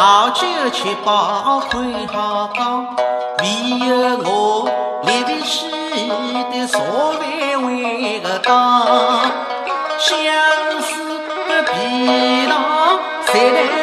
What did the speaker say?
老酒吃饱杯好讲，唯有我立的起的茶饭为个当，相思的皮囊谁来？